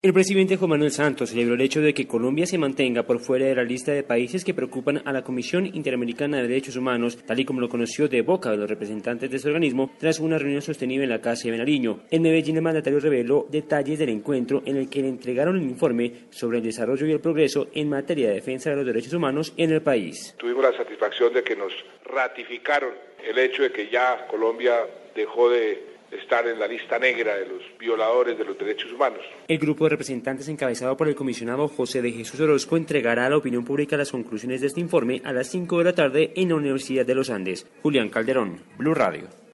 El presidente Juan Manuel Santos celebró el hecho de que Colombia se mantenga por fuera de la lista de países que preocupan a la Comisión Interamericana de Derechos Humanos, tal y como lo conoció de boca de los representantes de ese organismo tras una reunión sostenida en la Casa de Benariño. En Medellín, el mandatario reveló detalles del encuentro en el que le entregaron el informe sobre el desarrollo y el progreso en materia de defensa de los derechos humanos en el país. Tuvimos la satisfacción de que nos ratificaron el hecho de que ya Colombia dejó de estar en la lista negra de los violadores de los derechos humanos. El grupo de representantes encabezado por el comisionado José de Jesús Orozco entregará a la opinión pública las conclusiones de este informe a las 5 de la tarde en la Universidad de los Andes. Julián Calderón, Blue Radio.